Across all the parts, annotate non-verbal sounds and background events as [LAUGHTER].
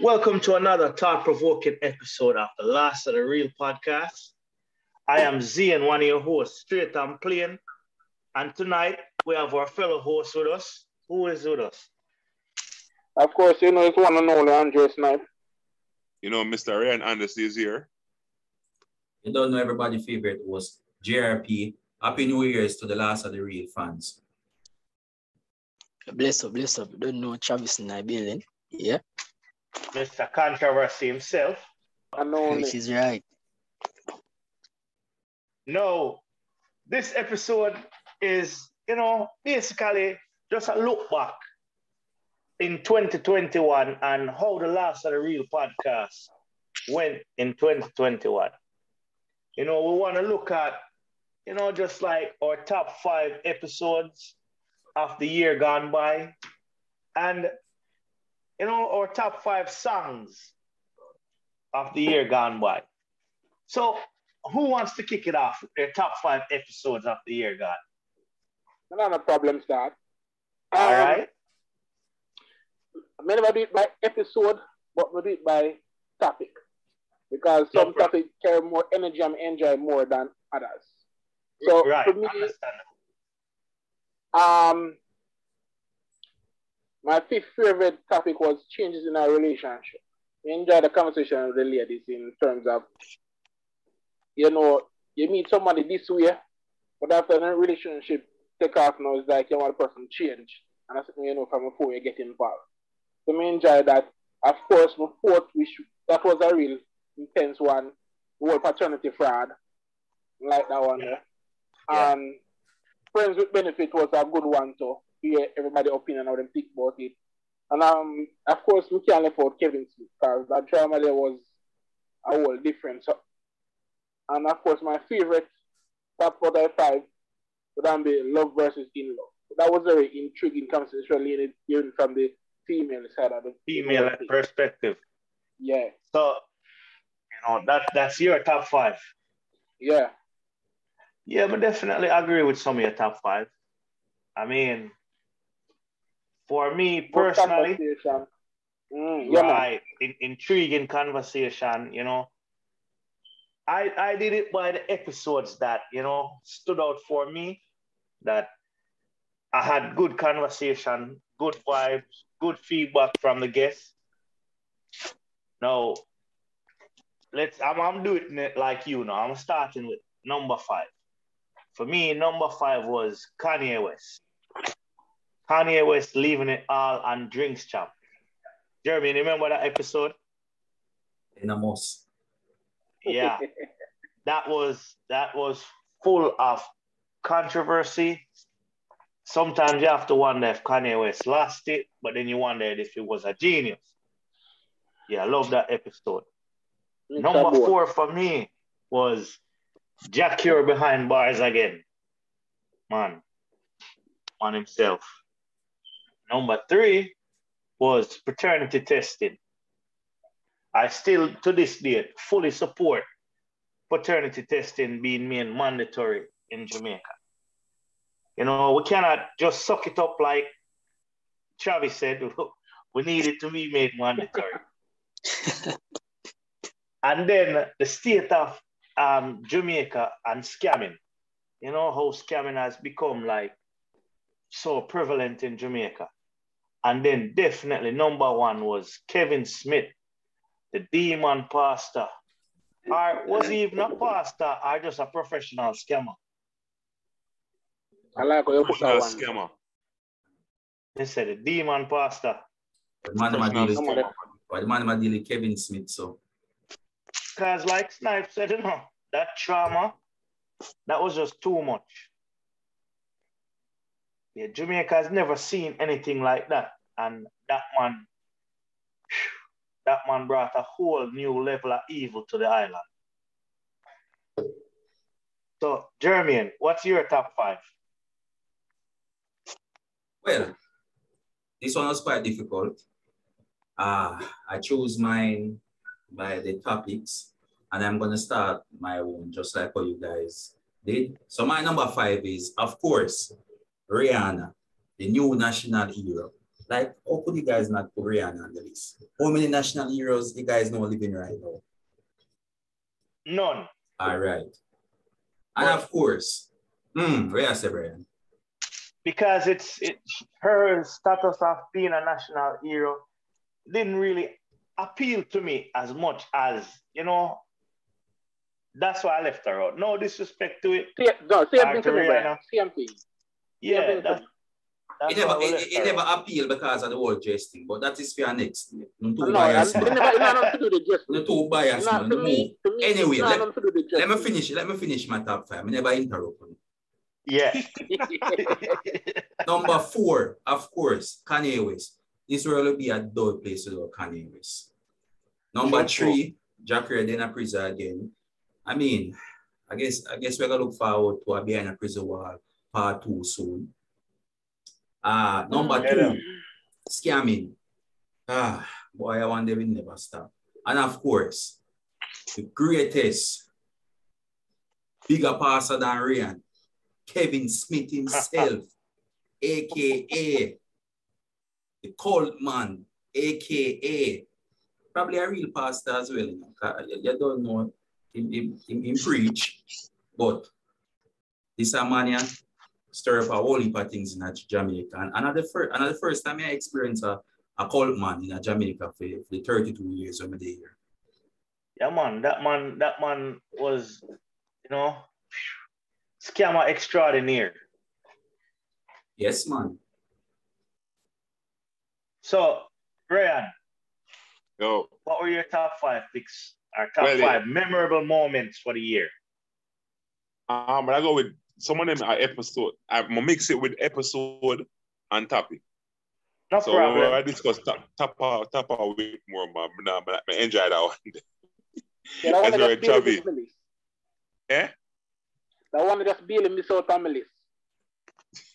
Welcome to another thought provoking episode of the Last of the Real podcast. I am Z and one of your hosts, Straight and Plain. And tonight we have our fellow host with us. Who is with us? Of course, you know it's one and only Andre Snipe. You know, Mr. Ryan Anderson is here. You don't know everybody's favorite was JRP. Happy New Year's to the last of the real fans. Bless up, bless up. Don't know Travis in the building. Yeah. Mr. Controversy himself. And only. Which is right. No, this episode is, you know, basically just a look back in 2021 and how the last of the real podcast went in 2021. You know, we want to look at, you know, just like our top five episodes of the year gone by and, you know, our top five songs of the year gone by. So, who wants to kick it off with their top five episodes of the year gone? None of the problems that. All right. I may never do it by episode, but we do it by topic. Because some No topics carry more energy and enjoy more than others. So right. for me, um, my fifth favorite topic was changes in our relationship. We enjoyed the conversation with the ladies in terms of, you know, you meet somebody this way, but after the relationship take off now, it's like you want the person change. And that's you know from before you get involved. So we enjoy that. Of course, we thought we should, that was a real intense one. The whole paternity fraud. Like that one. Yeah. Yeah. And Friends with Benefit was a good one to hear everybody opinion how them think about it. And um, of course, we can't leave out Kevin Smith because that drama there was a whole different. So, and of course, my favorite top 45 would then be Love versus In Love. That was a very intriguing conversation, even from the female side of the Female perspective. Yeah, So, you know, that that's your top five. yeah. Yeah, but definitely agree with some of your top five. I mean, for me personally. Mm, yeah, right, in, intriguing conversation, you know. I I did it by the episodes that, you know, stood out for me, that I had good conversation, good vibes, good feedback from the guests. Now, let's I'm, I'm doing it like you know, I'm starting with number five. For me, number five was Kanye West. Kanye West leaving it all on Drink Champs. Jeremy, you remember that episode? In a most. Yeah, [LAUGHS] that was that was full of controversy. Sometimes you have to wonder if Kanye West lost it, but then you wondered if he was a genius. Yeah, I love that episode. Mr. Number four for me was Jah Cure behind bars again. Man, on himself. Number three was paternity testing. I still, to this day, fully support paternity testing being made mandatory in Jamaica. You know, we cannot just suck it up like Travis said. [LAUGHS] We need it to be made mandatory. [LAUGHS] And then the state of um, Jamaica and scamming. You know how scamming has become like so prevalent in Jamaica. And then definitely number one was Kevin Smith, the demon pastor. Or was he even a pastor or just a professional scammer? I like how you put Professional that one. scammer. They said the demon pastor. The man them a Professional deal with, but the man them a deal with Kevin Smith, so Because like Snipe said, you know, that trauma, that was just too much. Yeah, Jamaica has never seen anything like that. And that man, that man brought a whole new level of evil to the island. So, Jermaine, what's your top five? Well, this one was quite difficult. Uh, I chose mine by the topics, and I'm going to start my own just like what you guys did. So, my number five is, of course, Rihanna, the new national hero. Like, how could you guys not put Rihanna on the list? How many national heroes you guys know living right now? None. All right. And of course, hmm, where is Brian? Because it's it her status of being a national hero didn't really appeal to me as much as, you know, that's why I left her out. No disrespect to it. See, no, same Back thing to to me, Rihanna. Same thing. Yeah, Yeah, that's, that's It never, why I it, it never out. appeal because of the whole dress thing, but that is for your next. No too No, and biased, it man. never, it to do the justice. No too biased, Not man. to No me, move. me, Anyway, let- to do with the Let me finish. Let me finish my top five. I never interrupt. you. Yeah. [LAUGHS] Number four, of course, Kanye West. This will be a dull place without Kanye West. Number True, three, Jack Red in a prison again. I mean, I guess I guess we're gonna look forward to a behind a prison wall part two soon. Uh number Yeah. two, scamming. Ah, boy, I wonder will never stop. And of course, the greatest, bigger passer than Ryan, Kevin Smith himself, [LAUGHS] aka the cold man, aka probably a real pastor as well. You, know, you- don't know him, him, him, him preach, but this a man yeah, stir up a whole heap of things in a Jamaica. And another first, another first time I experienced a, a cult man in a Jamaica for, for the 32 years I'm there. Yeah, man. That man, that man was, you know, scammer extraordinaire. Yes, man. So, Ryan, Yo, what were your top five picks? Our top Well, five memorable moments for the year. um, but I go with some of them are episode. I'm gonna mix it with episode and topic. No so problem. I discuss top top out top out with more, man. But nah, but I enjoy that one. Yeah, that one That's that right, just barely Chavi. miss my list. Eh? That one just barely miss out on my list.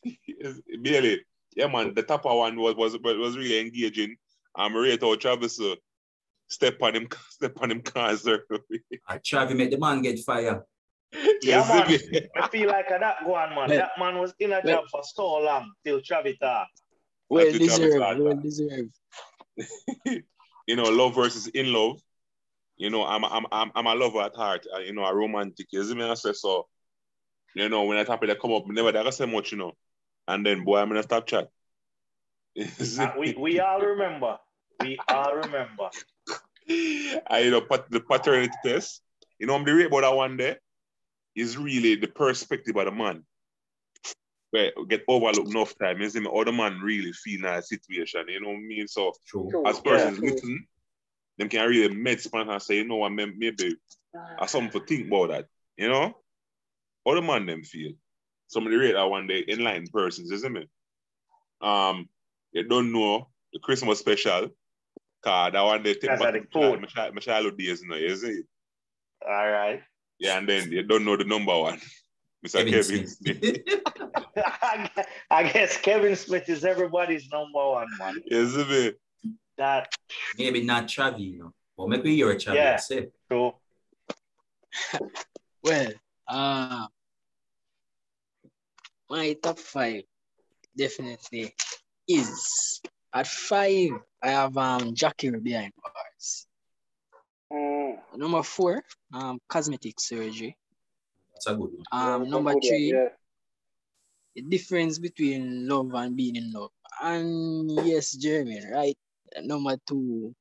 Yes, [LAUGHS] Barely. Yeah, man. The top one was was was really engaging. I'm ready to Travis uh, step on him, [LAUGHS] step on him cars. sir. I try to make the man get fire. [LAUGHS] Yeah, man. I feel like that go on, man. Well- that man was in a job for so long till Travita. Well That's the deserved, well deserved. [LAUGHS] you know, love versus in love. You know, I'm I'm I'm I'm a lover at heart. uh, You know, a romantic. You see me? I say so. You know, when I topic that come up, me never that say much. You know, and then boy, I'm gonna stop chat. Uh, [LAUGHS] we, we all remember. We all remember. I, you know, pat, the paternity test. You know, I'm the rate about that one there is really the perspective of the man. Where get overlooked enough time. You see me? How the man really feel in that situation. You know what I mean? So True. True. as persons Yeah. listen, them can really med span and say, you know what, may- maybe I something to think about that. You know? How the man them feel. Some of the rate that one day enlightened persons, isn't it? Um, you don't know the Christmas special. Cause that one day take That's back at the my, food. my, child- my childhood days, you know, you see? All right. Yeah, and then you don't know the number one. Mr. Kevin Kevin, Smith. I [LAUGHS] I guess Kevin Smith is everybody's number one, man. you see me? That Maybe not Chavi, you know. But maybe you're Chavi Yeah. yourself. too. [LAUGHS] Well, uh, my top five definitely is at five. I have um Jackie behind bars. Mm. Number four, um, cosmetic surgery. That's a good one. Um, Yeah, number good, yeah, three, yeah. the difference between love and being in love. And yes, Jeremy, right? Number two,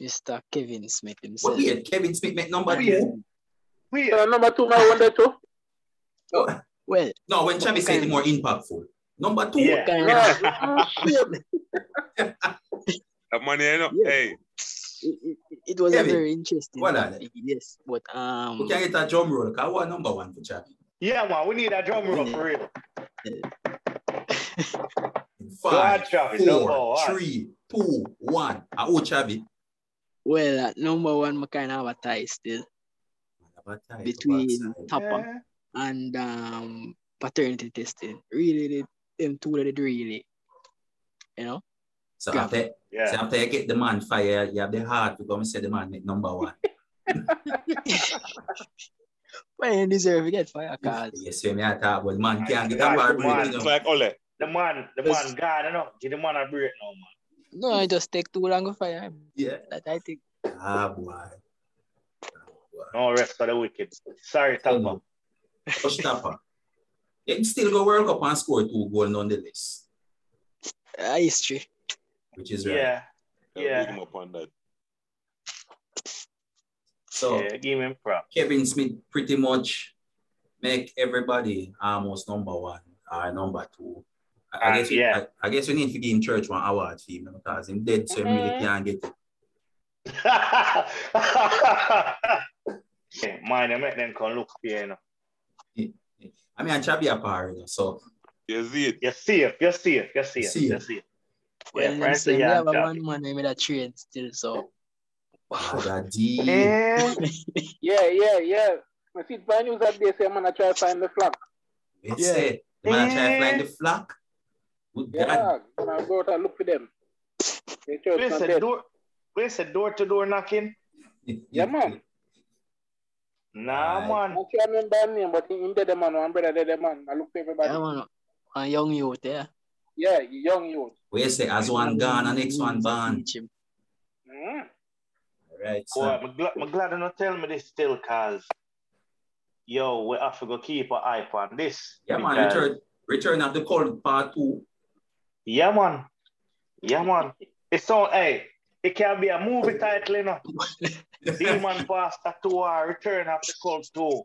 Mr. Kevin Smith But himself. wait, Kevin Smith make number two. We So number two, my one there too. Oh, Well, no, when Chavi said it more impactful. Number two. Yeah. kind of, oh, [LAUGHS] shit. That money, you know, Yeah. hey, it, it, it was Kevin, a very interesting what are topic, yes. But um We can get a drum roll. Cause what number one for Chavi? yeah, man. We need a drum roll for real. In Go ahead, Five, Chavi. Number four, one. three, two, one. Ah, oh, Chavi. well at number one I kind of have a tie still between Tappa Yeah. and um paternity testing. Really they, them two that really you know. So Yeah. after, so after you get the man fire, you have the heart to come and say the man make number one. [LAUGHS] Well you deserve to get fire cause Yes, when me I talk about man can't get a Right, man. break, you it's know. like Ole. the man, the man gone, you know. Give the man a break now, man. No, I just take too long to fire him. Yeah. That I think. Ah, boy. No rest for the wicked. Sorry, Tampa. Touch Tappa. Yeah, he still go World Cup and score two goals nonetheless, Uh, history. Which is right. Yeah, I'll Yeah. big him up on that. So yeah, give him props. Kevin Smith pretty much make everybody almost number one or number two. I, I Uh, guess we, yeah. I, I guess we need to give him church one award for him because him dead, so he really Mhm. can't get it. yeah, mine, I make them come look here, you know. I mean, I try to be a part, you know, so You see it? You see it, you see it, you it, See it. you see it. Well, Yeah, them Francis, say we yeah, have a Jack. one man name that train still, so. ah, that Eh, Yeah, yeah, yeah. I see the news that they say, man, I try to find the flag. Let's Yeah. say the man try to find the flag. Good God. Yeah, and I go out and look for them. Where's The church we not said dead. door, we said door to door knocking. Yeah, man. Nah, Aye. man. I can't remember his name, but him dead man, one brother dead man. I look for everybody. Yeah, man. A young youth, yeah. Yeah, young youth. We say as one gone and next one born. Teach him. Mm. Right, Boy, so I'm glad, I'm glad you not tell me this still, cause yo, we have to go keep an eye on this. yeah, man, return, return of the cold part two. Yeah, man. Yeah, man. It's all, hey, it can be a movie title, you know. [LAUGHS] Demon Pastor 2 or Return of the Cult 2.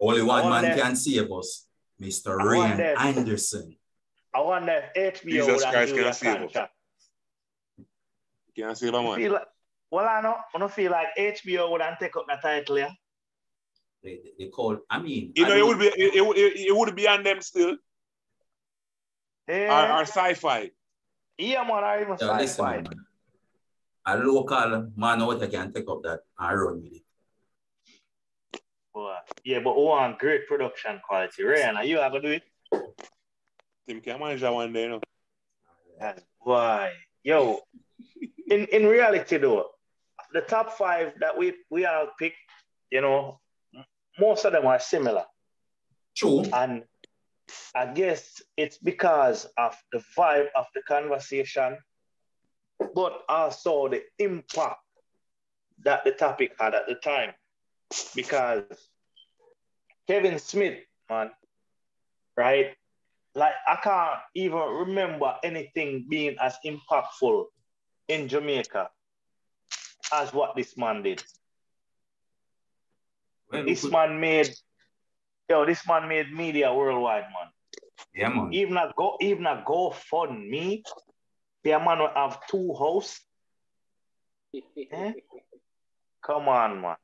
Only one I man wonder- can save us, Mr. I Ryan wonder- Anderson. I wonder if HBO Jesus would have Christ do can a save us. contract. Can't see that man. Feel like, well, I know, I don't feel like HBO would have take up the title, yeah. They, they, they call, I mean, You I know, it would be it, it, would- it, it would be on them still. Hey, Or, or eh. sci-fi. yeah, man, I even Yeah, listen, sci-fi. man. A local man out there can take up that and run with it. Boy. Yeah, but we want great production quality. Ryan, are you have to do it. Tim can manage that one day, you know. That's why. Yo, [LAUGHS] in, in reality though, the top five that we, we have picked, you know, most of them are similar. True. And I guess it's because of the vibe of the conversation, but also the impact that the topic had at the time. Because Kevin Smith, man, right? Like I can't even remember anything being as impactful in Jamaica as what this man did. Well, This good. man made, yo, this man made media worldwide, man. yeah, man. Even a go, even a GoFundMe, the man will have two hosts. [LAUGHS] Eh? Come on, man.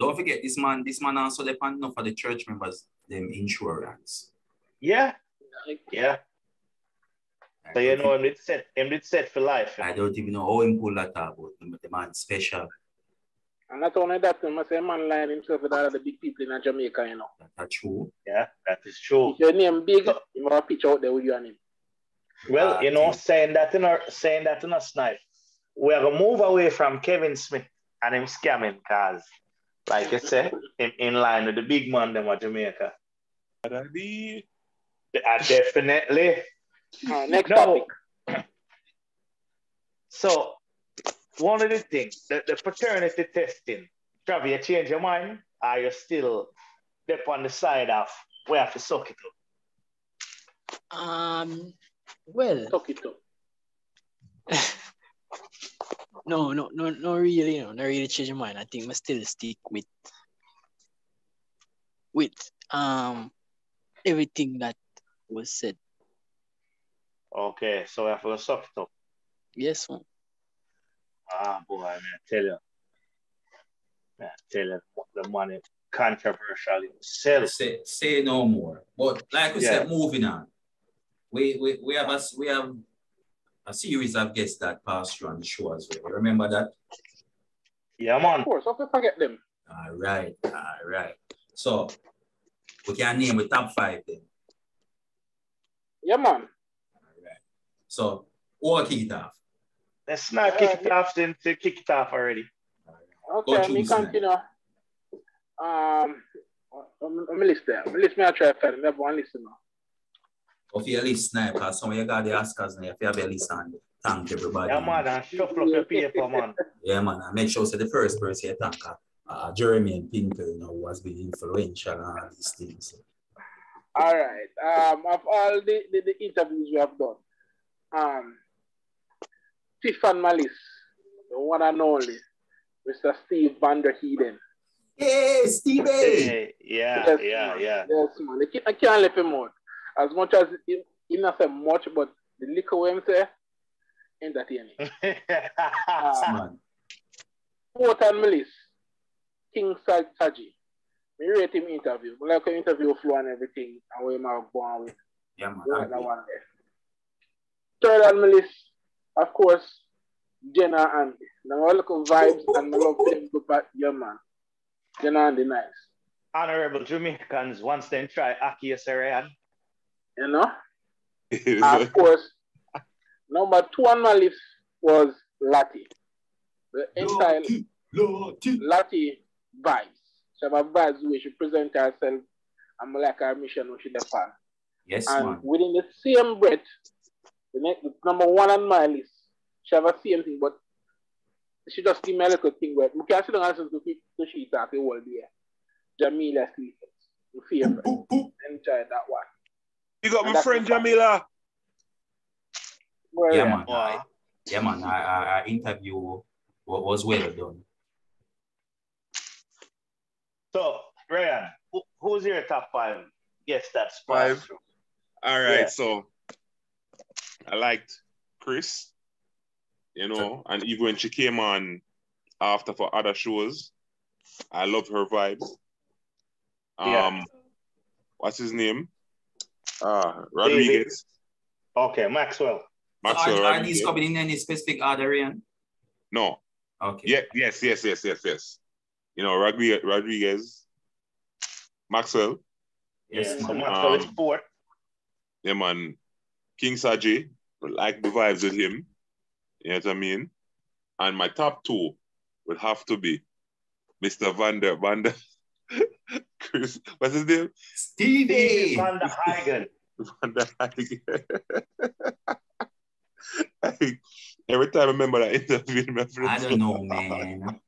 Don't forget this man, this man also depend enough for the church members, them insurance. Yeah, yeah. So you know, him did set, him did set for life. I don't even know how him pull that out, but the, the man special. And not only that, I must say, man line himself with all the big people in Jamaica, you know. That's true. Yeah, that is true. If your name big, you have a picture out there with you and him. Well, Ah, you know, okay. saying that in our saying that in a snipe, we're gonna move away from Kevin Smith and him scamming cause, like you said, in, in line with the big man them of Jamaica. Daddy. Uh, definitely. Uh, next No. topic. [CLEARS THROAT] So one of the things, the, the paternity testing, Travis, you change your mind? Are you still up on the side of we have to suck it up? Um, well, Talk it up. No, no, no, no, really, no, not really change my mind. I think I still stick with with um everything that was said. Okay, so we have to suck it up. Yes, man. Ah, boy, man, I tell you. Man, I tell you, the money controversial himself. Say, say no more. But like we Yeah. said, moving on. We, we we have us we have a series of guests that passed through on the show as well. Remember that? Yeah, man. Of course, how to forget them? All right, all right. So we can name the top five then. Yeah, man. All right. So we'll kick it off. Let's not kick it off then to kick it off already. Okay, Go me choose, man. continue. Um, let me list there. Let me list me. I try to find. Me have one list now. Of your list now, because some of you got the Oscars now, if you have your list and thank everybody. Yeah, man, and shuffle up your paper, man. Yeah, man. And make sure say the first person you thank uh, Jeremy and Pinker, you know, who has been influential and all these things. All right. Um, of all the, the, the interviews we have done, um, Tiff and Malice, the one and only, Mr. Steve Van der Heeden. Hey, Steve! Hey, yeah, Yes, yeah, man. yeah. Yes, man. I can't, I can't let him out. As much as he, he not say much, but the liquor we him say, entertaining. [LAUGHS] Ah, Man. Port and Malice, King Saj Saji. Me rate him interview. I like him interview flow and everything, and we might go on with. Yeah, man. We that agree. one there. Third and Malice, of course, Jenna and Andy. Now I look at vibes and I love them go back, yeah, man. Jenna and the nice. Honorable Jamaicans, once they try Aki Sarayan. You know? And [LAUGHS] of course, number two on my list was Lati. The entire Lottie. Lati vibes. She have a vibes where she present herself and like her mission when she depart. Yes, And man. within the same breath, the next number one on my list, she have a same thing, but she just give me a little thing where we can sit down and listen to, to she talk the whole day. Jamila Sleepers, my favorite. Boop, boop. Enjoy that one. You got my friend. Jamila. Well, Yeah, man. Wow. I, yeah, man. Our, our, our interview wa- was well done. So, Ryan, who, who's your top five? Yes, that's Five. All right, Yeah. so I liked Chris, you know, and even when she came on after for other shows, I love her vibes. Um, Yeah. what's his name? Uh, Rodriguez. Okay, Maxwell. Maxwell are, are these coming in any specific order, Ian? No, Okay. yeah, yes, yes, yes, yes, yes. You know, Rodriguez, Rodriguez, Maxwell, Yes, yeah, so man. Maxwell is Um, fourth. yeah, man. King Saji, like the vibes with him. You know what I mean? And my top two would have to be Mr. Vander Vander Chris. What's his name? Stevie! Van der Heigen. Vander Like, [LAUGHS] Every time I remember that interview, I don't know, man.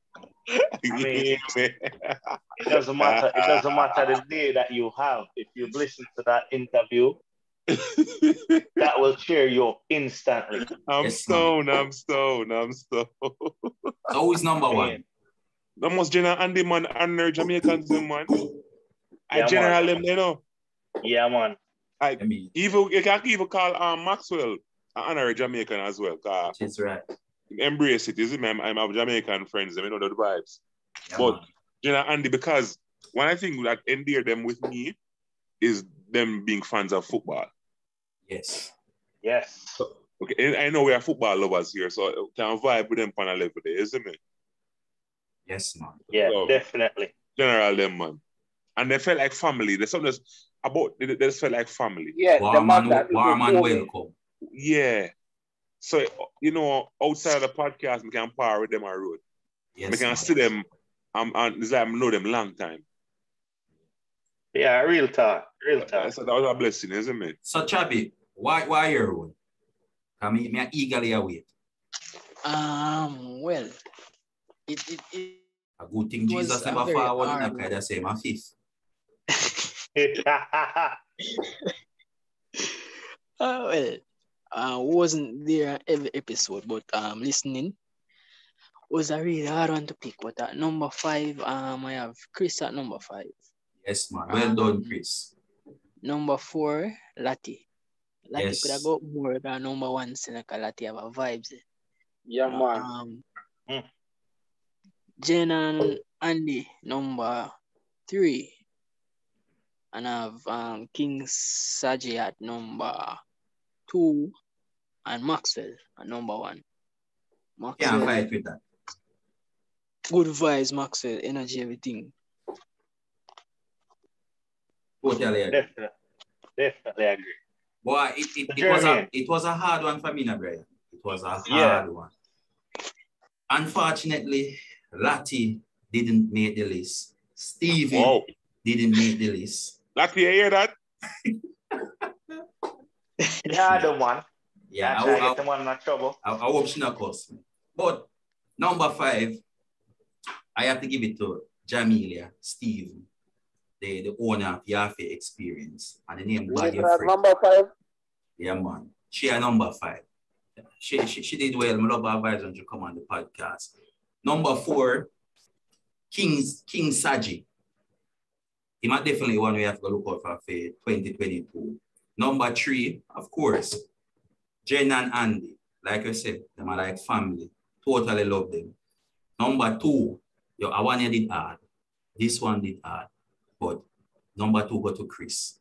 [LAUGHS] mean- It doesn't matter. It doesn't matter the day that you have. If you've listened to that interview, [LAUGHS] that will cheer you up instantly. I'm Yes, stoned, I'm stoned, I'm stoned. So who's number one? The most general Andy man and their Jamaicans, them, man. I Yeah, general man. them, you know. Yeah, man. Like, I mean, even you can even call um, Maxwell an honorary Jamaican as well. Cause she's right. embrace it, isn't it? I'm, I'm have Jamaican friends, them, you know the vibes. Yeah, But- man. You know, Andy, because one I think that endear them with me is them being fans of football. Yes. Yes. Okay, I know we are football lovers here, so I can vibe with them on a level there, isn't it? Yes, man. Yeah, So- definitely. General them, man. And they felt like family. There's something that's about they, they just felt like family. Yeah, the Warm man and, that warm welcome. Yeah. So you know, outside of the podcast, we can par with them on road. Yes. we can man. see them um, and it's like I know them long time. Yeah, real talk. Real talk. So that was a blessing, isn't it? So, Chabi, why why your own? I mean, me eagerly await. Um, well, it it, it A good thing Jesus never very forward in hard a kind say my fifth. uh, well, uh, wasn't there every episode, but um, listening was a really hard one to pick. But at number five, um, I have Chris at number five. Yes, man. Well done, Um, Chris. Number four, Lati. Lati Yes. could have got more than number one Seneca Lati have a vibes. Yeah, man. Um, Mm. Jen and Andy, number three. And I have um, King Saji at number two. And Maxwell at number one. Can't Maxwell, fight with that. good vibes, Maxwell, energy, everything. Totally agree. definitely. Definitely agree. Boy, it, it, it was a it was a hard one for me, now, Brian. It was a hard Yeah. one. Unfortunately, Lati didn't make the list. Stevie Wow. didn't make the list. Lucky you hear that? Yeah, the one. Yeah, I I, try to I, get them one in trouble. I, I hope she not cost me. But number five, I have to give it to Jamelia Steve, the, the owner of Yafe Experience. And the name You Baggy have Frick. number five. Yeah, man. She a number five. She, she, she did well. I love her advice when she come on the podcast. Number four, King's King Saji. He might definitely one we have to look out for for 2022. Number three, of course, Jen and Andy. Like I said, them are like family. Totally love them. Number two, yo, I one did hard. This one did hard. But number two go to Chris.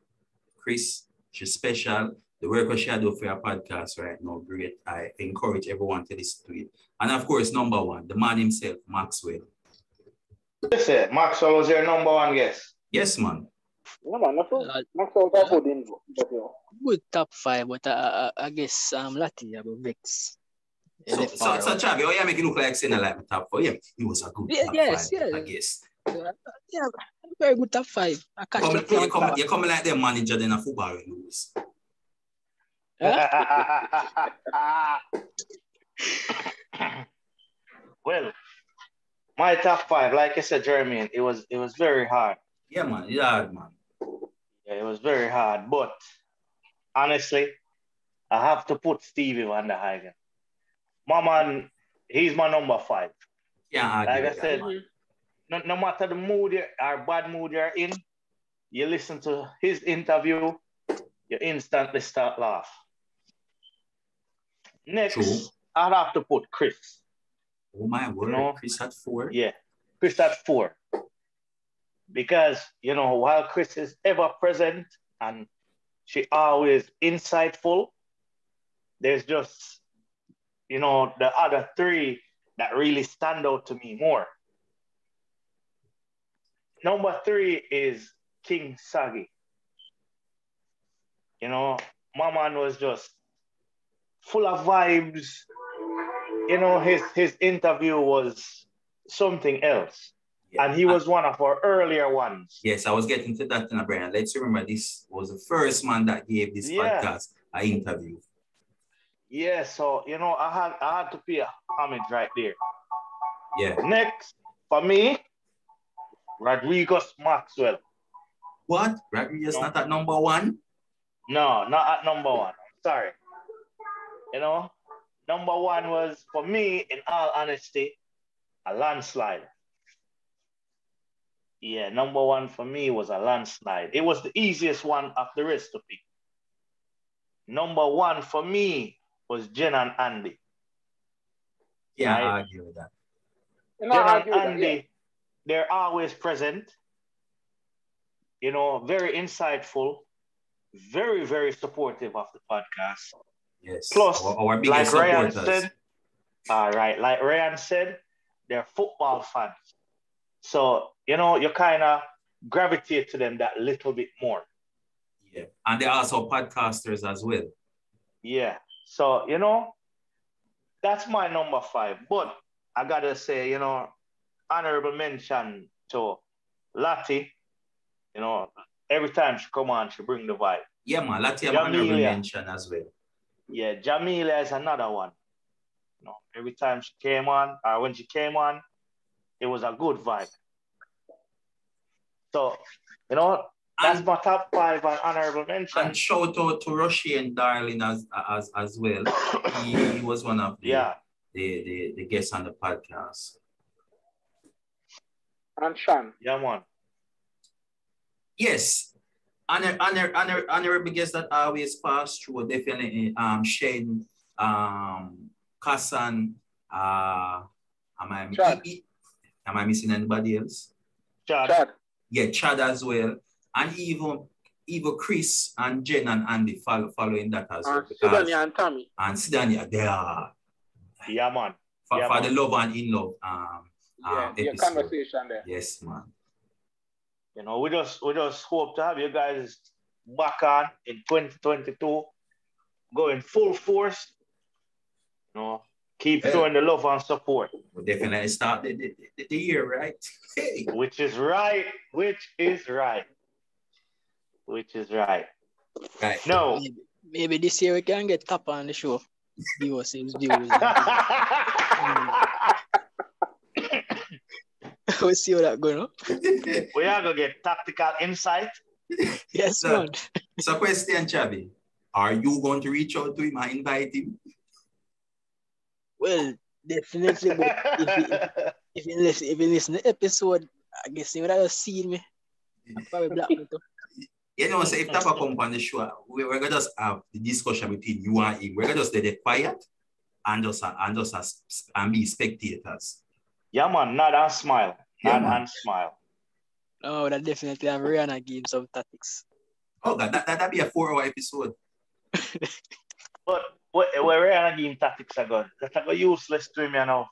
Chris, she's special. The work that she do for your podcast right now, great. I encourage everyone to listen to it. And of course, number one, the man himself, Maxwell. Listen, Maxwell was your number one guest. Yes, man. No man, nothing. Uh, Maxwell that good in. Good top five, but uh, I guess um Lati about Vex. So, Left so, far so out. Chavi, oh, yeah, make it look like saying like top four. Yeah, he was a good Yeah, top yes, five, yeah. I guess. yeah, very good top five. I catch Come, you, come, you come like the manager in a football you lose. [LAUGHS] well, my top five, like I said, Jeremy, it was it was very hard. Yeah, man. Yeah, man. Yeah, it was very hard. But honestly, I have to put Stevie Van der Hagen. My man, he's my number five. Can't argue Like I that, said, no, no matter the mood you- or bad mood you're in, you listen to his interview, you instantly start laugh. Next, True. I'd have to put Chris. Oh my word, No. Chris had four. Yeah, Chris at four. Because, you know, while Chris is ever present and she always insightful, there's just, you know, the other three that really stand out to me more. Number three is King Sagi. You know, my man was just full of vibes. You know, his his interview was something else. Yeah. And he was one of our earlier ones. Yes, I was getting to that in a Brian. Let's remember this was the first man that gave this Yeah. podcast an interview. Yeah, so you know, I had I had to pay a homage right there. Yeah. Next, for me, Rodriguez Maxwell. What? Rodriguez No. not at number one? No, not at number one. I'm sorry. You know, number one was for me, in all honesty, a landslide. Yeah, number one for me was a landslide. It was the easiest one of the rest to pick. Number one for me was Jen and Andy. Yeah, Right. I argue with that. Jen I and agree with that, Andy, yeah. they're always present. You know, very insightful, very, very supportive of the podcast. Yes. Plus, our, our like Ryan said, all right, like Ryan said, they're football fans. So, you know, you kind of gravitate to them that little bit more. yeah. And they're also podcasters as well. Yeah. So, you know, that's my number five. But I got to say, you know, honorable mention to Lati. You know, every time she come on, she bring the vibe. Yeah, man. Latia honorable Jamelia. mention as well. Yeah, Jamila is another one. You know, every time she came on, or when she came on, it was a good vibe. So, you know, that's And, my top five on honorable mention. and shout out to Roshane Darling as as as well. [COUGHS] He, he was one of the, Yeah, the, the, the guests on the podcast. And Sean. yeah, man. Yes. Honor, honor, honor, honorable guests that always pass through definitely um Shane, um Kassan, uh am I Chad. am I missing anybody else? Chad. Chad. Yeah, Chad as well. And even even Chris and Jen and Andy follow, following that as well. And because- Sidania and Tommy. and Sidania, they are Yeah, man. for, Yeah, for man. the love and in love um Yeah, um, your episode. conversation there. Yes, man. You know, we just we just hope to have you guys back on in 2022, going full force. You know, keep Yeah. showing the love and support, We'll definitely start the, the, the, the year, right? [LAUGHS] Hey. which is right, which is right, which is right. Right. No, Maybe this year we can get top on the show. Give us his views. [LAUGHS] we'll see how that go, no? [LAUGHS] we are gonna get tactical insight. [LAUGHS] Yes, So- man. So question, Chabi. Are you going to reach out to him and invite him? Well, definitely. But if you, if you listen, if you listen to the episode, I guess you would have seen me. Probably block me too. You know, so if Tappa come on the show, we, we're gonna just have the discussion between you and him. We're gonna just stay there quiet and just and just as, and be spectators. yeah, man, nod and smile. Yeah, Nod man. and smile. Oh, that definitely have Rihanna give some tactics. Oh God, that that'd be a four-hour episode. [LAUGHS] But eh, where, where Rihanna game tactics are good. That's like a useless to me now.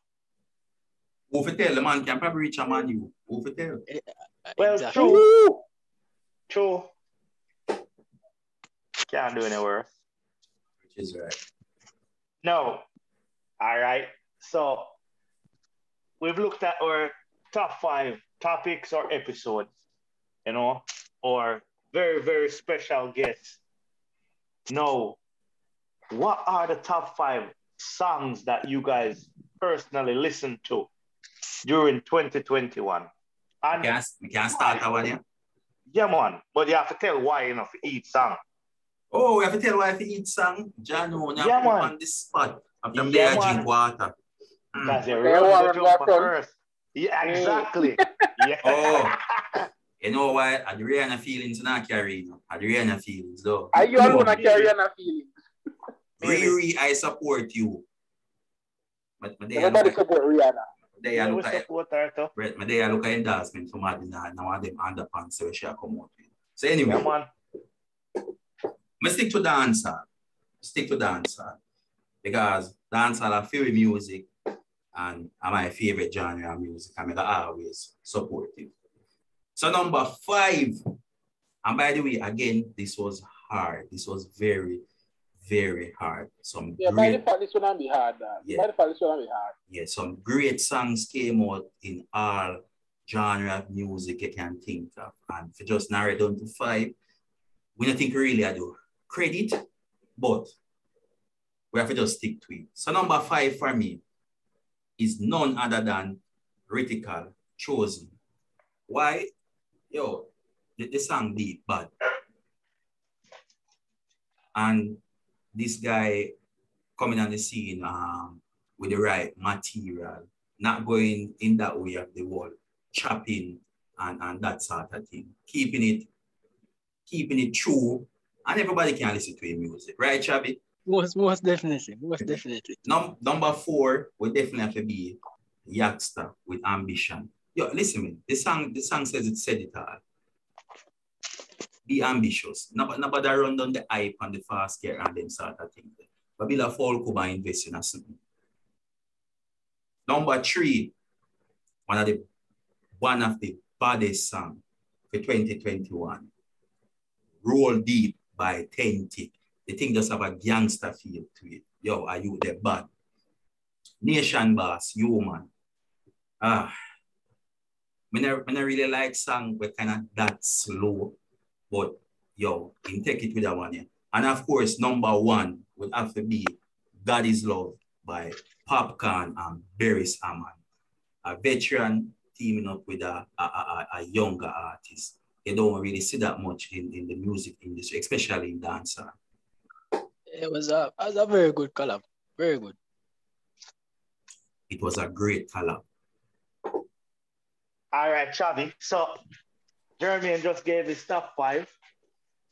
Who for tell the man can probably reach a man you. Who for tell? Well, exactly. true. True. Can't do any worse. Which is right. No. All right. So we've looked at our top five topics or episodes, you know, or very, very special guests. Now, what are the top five songs that you guys personally listen to during 2021? We And can, we can start that one, yeah? yeah, man, but you have to tell why, you know, for each song. Oh, we have to tell why for each song. John, no, now Yeah, put man. on this spot. After Yeah, yeah, I man. drink water. Mm. Because you Yeah, run the Warren jumper Buffett. first. Yeah, oh. exactly. [LAUGHS] yeah. Oh. You know why? I the Rihanna feelings not carry. no. I the Rihanna feelings though. Are you all gonna carry on a feeling? Riri, I support you. But my day I Nobody look support Rihanna. day Yeah, I we look at support her too. Right, my day I look at endorsement for Madina now and them underpants so she come out with. So Yeah, anyway, man. I stick to dancer. Stick to dancer. Because dancer are favorite music and are my favorite genre of music. I'm always supportive. So number five, and by the way, again, this was hard. This was very, very hard. Some Yeah, by great default, this will be hard. Uh, Yeah. By default, this will be hard. yeah, some great songs came out in all genre of music you can think of. And if for just narrow it down to five, we don't think really I do credit, but we have to just stick to it. So number five for me is none other than Critical Chosen. Why? Yo, the, the song deep, bad. And this guy coming on the scene um, with the right material, not going in that way of the wall, chopping and, and that sort of thing. Keeping it, keeping it true, and everybody can listen to his music, right, Chabi? Most, most definitely. Most definitely. Num- number four would definitely have to be Yaksta with ambition. Yo, listen, man, the song, the song says it said it all. Be ambitious. Nobody, nobody run down the hype and the fast care and them sort of thing. But be like fall and invest in something. Number three, one of the one of the baddest song for 2021. Roll Deep by Tentic. The thing just have a gangster feel to it. Yo, are you the bad? Nation Boss, you man. Ah. I never, I really like song but kind of that slow. But yo, can take it with that one, yeah. And of course, number one would have to be God is Love by Popcaan and Beres Hammond. A veteran teaming up with a, a, a, a younger artist. You don't really see that much in, in the music industry, especially in dancer. It was a, it was a very good collab. Very good. It was a great collab. All right, Chavi. So Jeremy just gave his top five.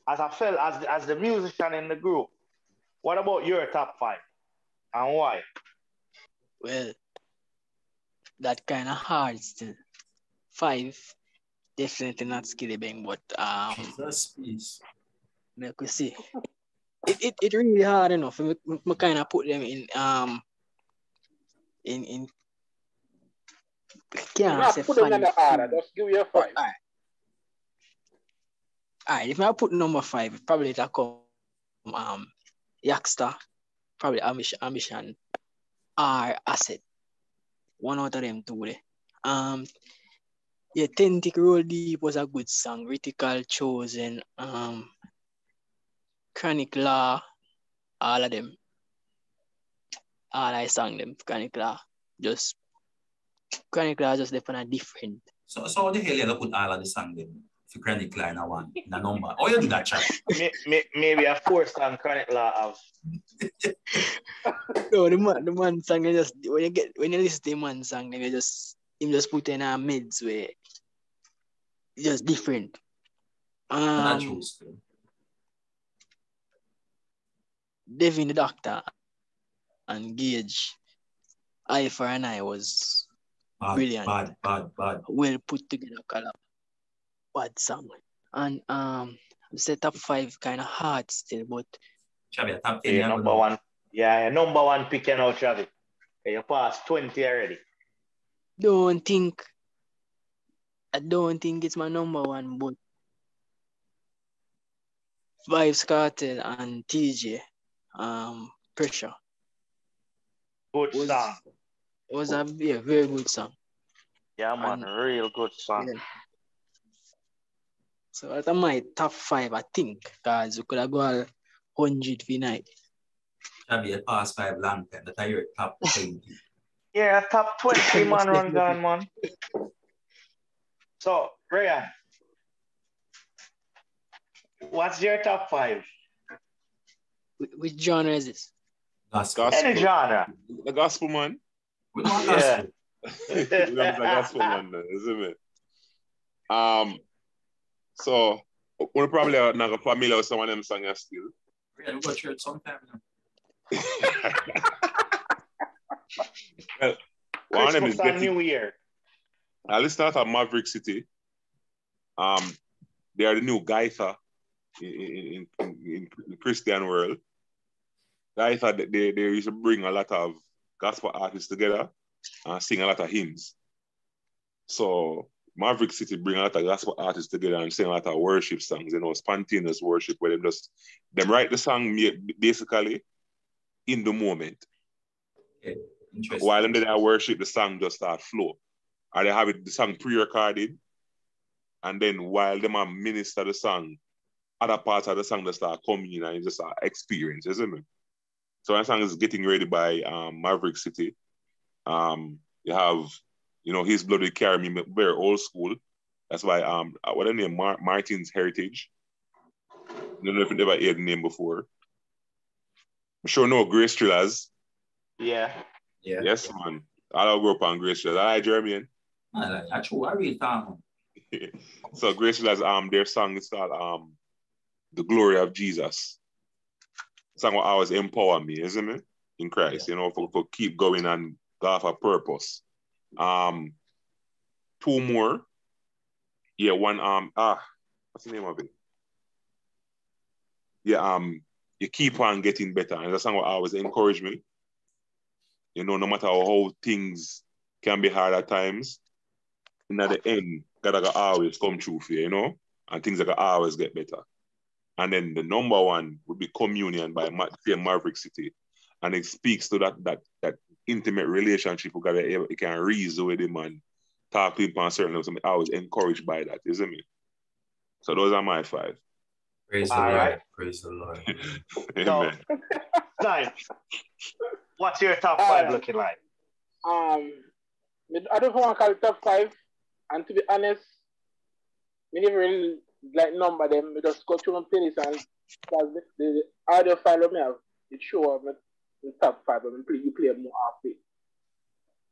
As I felt as as the musician in the group, what about your top five? And why? Well, that kind of hard still. Five, definitely not Skilly Bang, but um, Jesus, please. make we see. It, it, it really hard enough. Me, me kind of put them in um in in. Can't Not say put them in the five. order. Just give you a five. Alright. If I put number five, probably that come um Yaksta, probably Ambition, Ambition or Asset. One out of them two there. Um yeah, Tentic Roll Deep was a good song. Critical Chosen. Um Chronic Law all of them, all I sang them Chronic Law, just Chronic Law just left on a different. So, so how the hell you gonna put all of the song them for Chronic Law in a one, in a number? How you do that, chat? May- may- Maybe a four song Chronic Law of [LAUGHS] No, the man, the man song you just when you get when you listen to the man song, then you just him just put in a mids where it's just different. Not Um, true still. Devin the Doctor and Gage, Eye for an Eye was Bad, brilliant. bad, bad, bad. well put together collab. Bad song. And um set top five kind of hard still, but Travi, a top 10. yeah, number know. one. Yeah, yeah, number one pick you know, Travis. Yeah, you passed 20 already. don't think I don't think it's my number one, but Vybz Kartel and TJ um pressure Good was song. was a yeah, very good song. Yeah, man, and- real good song. Yeah. So that's my top five, I think, because we could have got hundred for night. Travi, a past five long time. That are your top [LAUGHS] 20. Yeah, top 20 man run down, [LAUGHS] man. So, Raya, what's your top five? Wh- Which genre is this? Gospel. Gospel. Any genre. The gospel man. Yeah. gospel. [LAUGHS] That's the gospel man, isn't it? Um, so we're probably not familiar with some of them songs still. Yeah, we go church sometime. you know. well, one of them is Christmas and getting, New Year. uh, let's start at Maverick City. Um, they are the new Gaither in, in, in, in the Christian world. Gaither, they, they used to bring a lot of gospel artists together and sing a lot of hymns. So Maverick City bring a lot of gospel artists together and sing a lot of worship songs, you know, spontaneous worship where them just them write the song basically in the moment. Interesting. While them there worship, the song just start flow. Or they have it the song pre-recorded, and then while them are minister the song, other parts of the song just start coming in and you just start experience, isn't it? So that song is getting ready by um, Maverick City. Um, you have, you know, His Blood Will Carry Me, very old school. That's why um, uh, what the name Mar- Martin's Heritage. I don't know if you never heard the name before. I'm sure no Grace Thrillers. Yeah. Yeah. Yes, man. I grew up on Grace Thrillers. I like Jeremy. I like that. True. I read that. [LAUGHS] so Grace Thrillers, um, their song is called um, "The Glory of Jesus." Song will always empower me, isn't it? In Christ, you know, for, for keep going and go for purpose. Um, two more. Yeah, one. Um, ah, what's the name of it? Yeah, um, you keep on getting better, and that's will always encourage me. You know, no matter how things can be hard at times, in the end, God always come true for you, you know, and things are gonna always get better. And then the number one would be communion by Ma- say Maverick City, and it speaks to that that that intimate relationship we gotta you can reason with him and talk to him on certain levels. I was encouraged by that, isn't it? So those are my five. Praise the All Lord. right. Praise the Lord. [LAUGHS] Amen. [LAUGHS] Time. What's your top five Uh, looking like? Um, I don't want to call it top five. And to be honest, we never really like number them. We just go through my playlist and because the, the audio file of me have it show up the top five, we play, you play more halfway.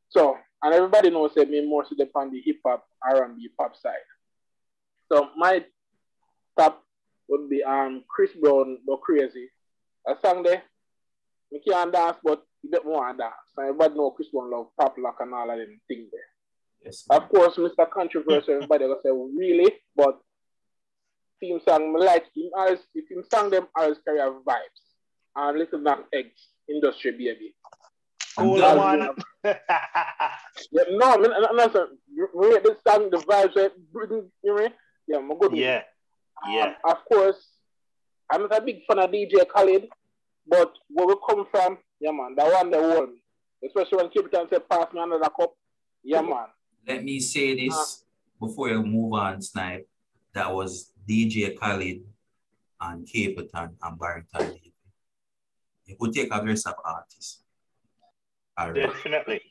So, and everybody knows that me more so depend on the hip hop, R and B, pop side. So my top would be um Chris Brown, but crazy. A song there, me can't dance, but you get more dance. So everybody know Chris Brown love pop lock and all of them things there. Yes. Of course, Mr. Controversial, everybody gonna say, really? But theme song, me like him always, if him song them always carry a vibes. And Lil Nas X, Industry Baby. Cool Always one. have- Yeah, no, me, I'm not saying, rate this song, the vibes, right? You know, yeah, I'm good one. yeah. Yeah. Um, of course, I'm not a big fan of DJ Khaled, but where we come from, yeah, man, that one they one. Especially when Capleton say, pass me another cup. Yeah, man. Let me say this before you move on, Snipe. That was DJ Khaled and Capleton and Barrington Levy. you could take a verse of artist. All right. Definitely.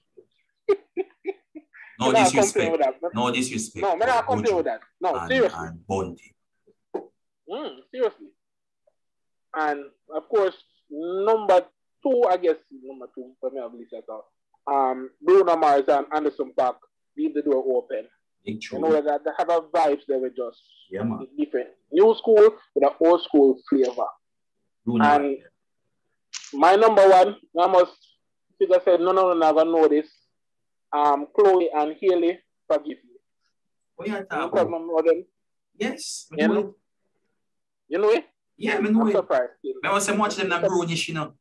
No disrespect. No disrespect. No, me not to with that. No, and, seriously. and Bounty. Mm, seriously. And of course, number two, I guess number two for me, I believe that uh, um Bruno Mars and Anderson .Paak leave the door open. Big You know that they have a vibes that were just Yeah, man. different. New school with an old school flavor. Bruno And- My number one, I must figure said no no no never know this. Um Chloe and Halle, forgive me. You You talking probably about? them. Yes. You know know? it. You know it? Yeah, me know I'm it. surprised. Want to watch them na brownish, you know.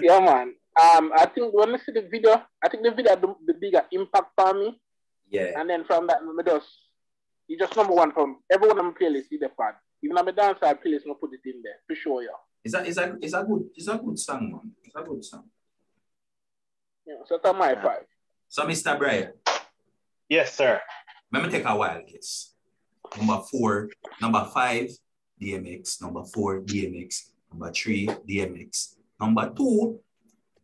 Yeah, man. Um, I think when I see the video, I think the video had the, the bigger impact for me, yeah. and then from that, me just he just number one from everyone on my playlist. See the part. Even on my dance side playlist, me put it in there for sure. Yeah. It's a, it's a, it's a good, it's a good song, man. It's a good song. yeah so that's my five. So, Mr. Brian, Yes, sir. let me take a wild guess. Number four, number five, DMX. Number four, DMX. Number three, DMX. Number two,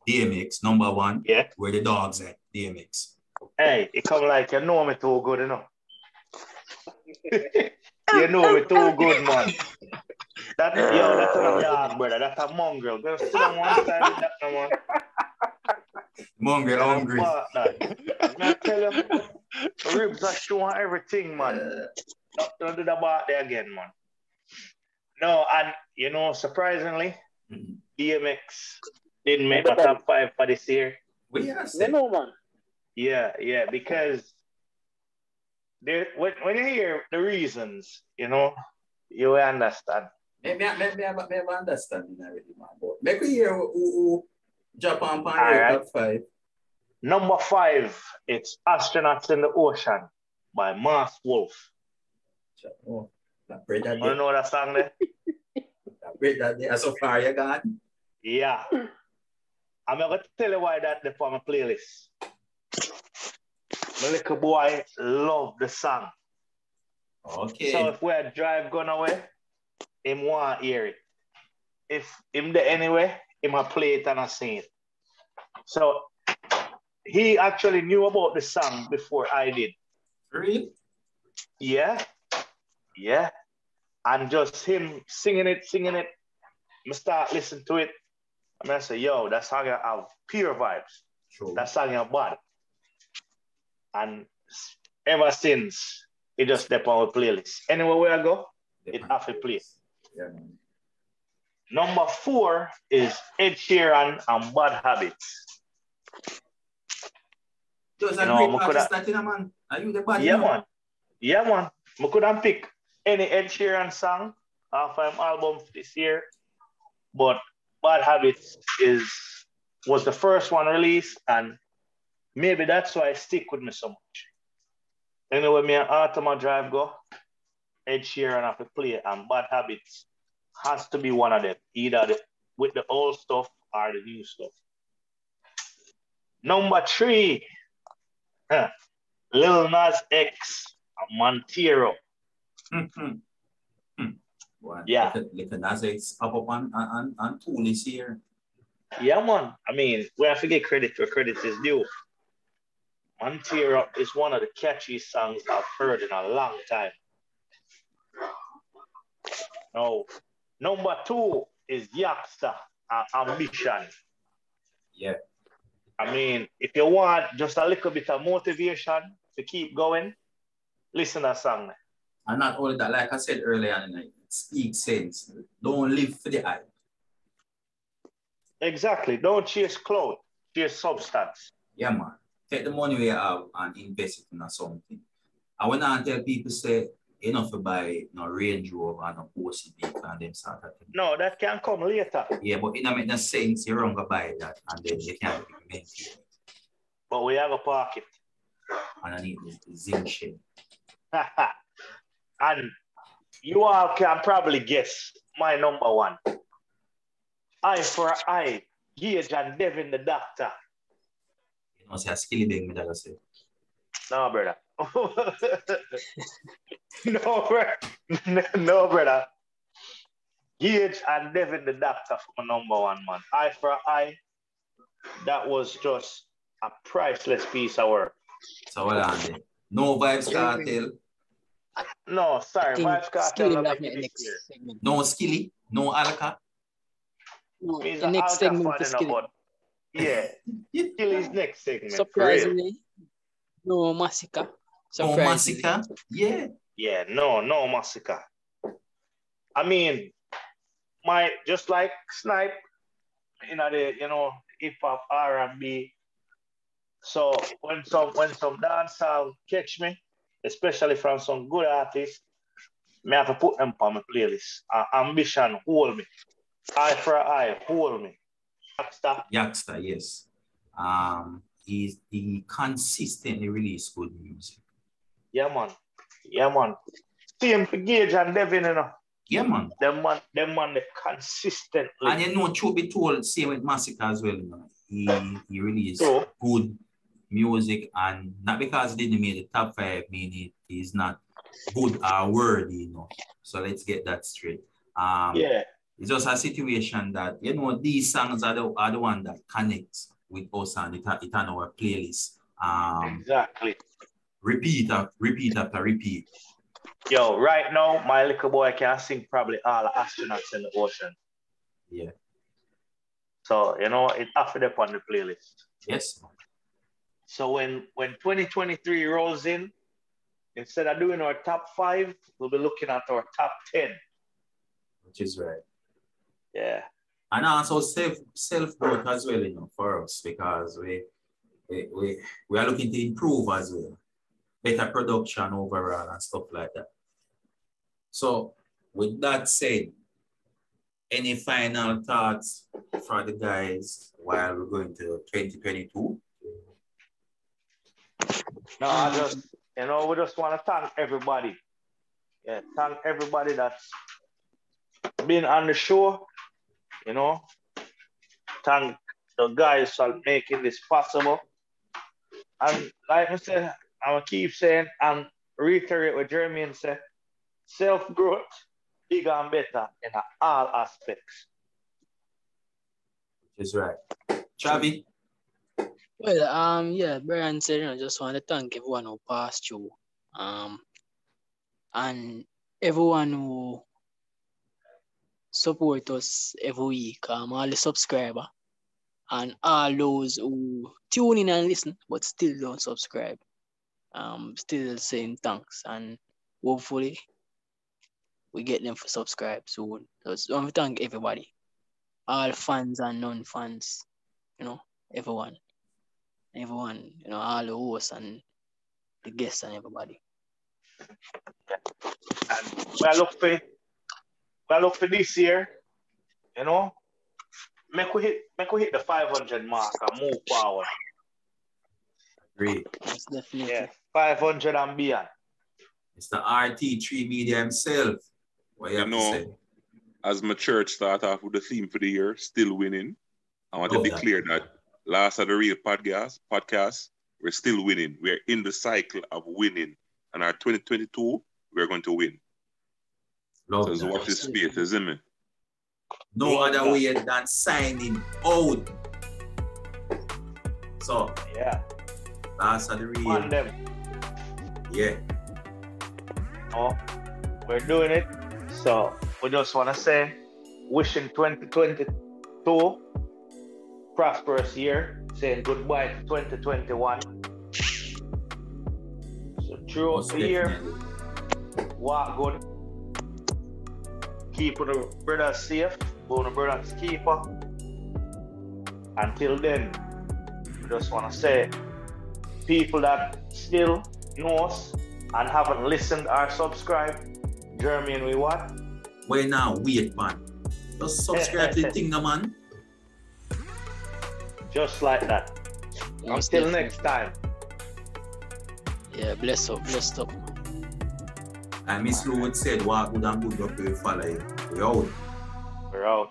DMX. Number one, Yeah. where the dogs at? DMX. Hey, it come like you know me too good, you know. [LAUGHS] you know me too good, man. That yo, that's a dog, [LAUGHS] brother. That's a mongrel. Go sit on one side of that, no, man. Hungry, hungry. I tell you, ribs are showing everything, man. Don't, don't do that about there again, man. No, and you know, surprisingly, Mhm. DMX didn't make my top five for this year. What you You say? know, man. Yeah, yeah, because there when, when you hear the reasons, you know, you will understand. Maybe, maybe, maybe, maybe I understand already, man. But make we hear who, who Japan pan All right. top five. Number five, it's Astronauts in the Ocean by Masked Wolf. Oh, that bread that You know that song there? [LAUGHS] That bread that day. So far, you gone. Yeah. I'm gonna tell you why that the on my playlist. My little boy love the song. Okay. So if we had drive gone away, him want hear it. If him there anyway, him a play it and I sing it. So he actually knew about the song before I did. Real? Yeah. Yeah. And just him singing it, singing it. I start listening to it. I'm gonna say, yo, that song have pure vibes. True. That song your bad. And ever since, it just step on the playlist. Anywhere where I go, it have a play. Yeah. Number four is Ed Sheeran and Bad Habits. Those You are know, great we coulda- artists that, you know, man. Are you the bad? Yeah, you know? man. Yeah, man. I couldn't pick any Ed Sheeran song off his album this year, but Bad Habits is was the first one released, and maybe that's why it stick with me so much. Anyway, me and Automa Drive go, Ed Sheeran have to play, and Bad Habits has to be one of them, either the, with the old stuff or the new stuff. Number three, Lil Nas X, Montero. Mhm. Yeah. Little, little Nas X pop up on, on, on, on tool this year. Yeah, man. I mean, we have to give credit where credit is due. Montero is one of the catchiest songs I've heard in a long time. Now, number two is Yaksta, uh, Ambition. Yeah. I mean, if you want just a little bit of motivation to keep going, listen to that song. And not only that, like I said earlier, on, it speaks sense. Don't live for the eye. Exactly. Don't chase cloud, chase substance. Yeah, man. Take the money we have and invest it in something. I want to tell people say enough to buy no Range Rover and no Porsche vehicle and them sort of thing. No, that can come later. Yeah, but it don't make no sense. You're wrong to buy that and then you can't implement it. But we have a pocket. And I need the zinc shade. [LAUGHS] and you all can probably guess my number one. Eye for eye, Gage and Devin the doctor. You know, say a Skillibeng me that say. No, brother. [LAUGHS] no, brother. [LAUGHS] No, brother. Gage and Devin the doctor for my number one man. Eye for eye. That was just a priceless piece of work. So what on there? No Vybz Kartel. No, sorry, King- Vybz Kartel not will have make the it next year. segment. No skilly. No alaka. No, He's the next segment is you know, Skilly. but yeah, Skilly's next segment. Surprisingly, no Masicka. No Surprisingly. Masicka. Yeah. Yeah, no, no Masicka. I mean, my just like Snipe, you know the you know hip hop R and B. So when some when some dancehall catch me, especially from some good artists, me have to put them on my playlist. Uh, ambition hold me, eye for eye hold me. Stop. Yaksta, yes. Um, he's he consistently release good music. Yeah man, yeah man. Same for Gage and Devin, you know. Yeah, man. Them man, them man, they consistently. And you know, truth be told, same with Masicka as well. You know. He he released So- good music, and not because he didn't make the top five, mean it is not good or worthy, you know. So let's get that straight. Um, yeah, it's just a situation that you know these songs are the are the one that connects with us and it, it on our playlist. Um, exactly. repeat after repeat after repeat. Yo, right now, my little boy can sing probably all the astronauts in the ocean. Yeah. So, you know, it offered up on the playlist. Yes. So when when 2023 rolls in, instead of doing our top five, we'll be looking at our top 10. Which is right. Yeah. And also self self growth as well, you know, for us because we we, we we are looking to improve as well, better production overall and stuff like that. So with that said, any final thoughts for the guys while we're going to 2022? No, I just, you know, we just want to thank everybody. Yeah, thank everybody that's been on the show. You know, thank the guys for making this possible. And like I said, I'm gonna keep saying and reiterate what Jeremy said: self growth, bigger and better in all aspects. Is right. Travi, Well, um, yeah, Brian said, you know, just want to thank everyone who passed you, um, and everyone who support us every week, um, all the subscriber, and all those who tune in and listen but still don't subscribe. Um, still saying thanks, and hopefully we get them for subscribe soon. So, I want to thank everybody, all fans and non-fans, you know, everyone everyone, you know, all the hosts and the guests and everybody. And we are look for, we are look for this year, you know, make we hit, make we hit the 500 mark and move forward. great. That's definitely Yeah, 500 and beyond. Mr. RT3 Media himself. What you have You to know, say? As my church start off with the theme for the year, still winning. I want Oh, to that- declare that last of the real podcast, podcast, we're still winning. We're in the cycle of winning. And our 2022, we're going to win. Love So that. watch this space, isn't it? No other way than signing out. So, Yeah, last of the on real. them. Yeah. Oh, we're doing it. So we just want to say, wishing 2022 prosperous year. Saying goodbye to 2021. So throughout the year, walk good. Keep the brothers safe. Go the brothers keeper. Until then, we just want to say, people that still know us and haven't listened or subscribed, Jeremy and we what? Wait now, wait, man. Just subscribe to [LAUGHS] the thing, man. Just like that. Most Until definitely. next time. Yeah, bless up, bless up. And Miss Lou would said, walk good and good, up to follow you. We out. We're out.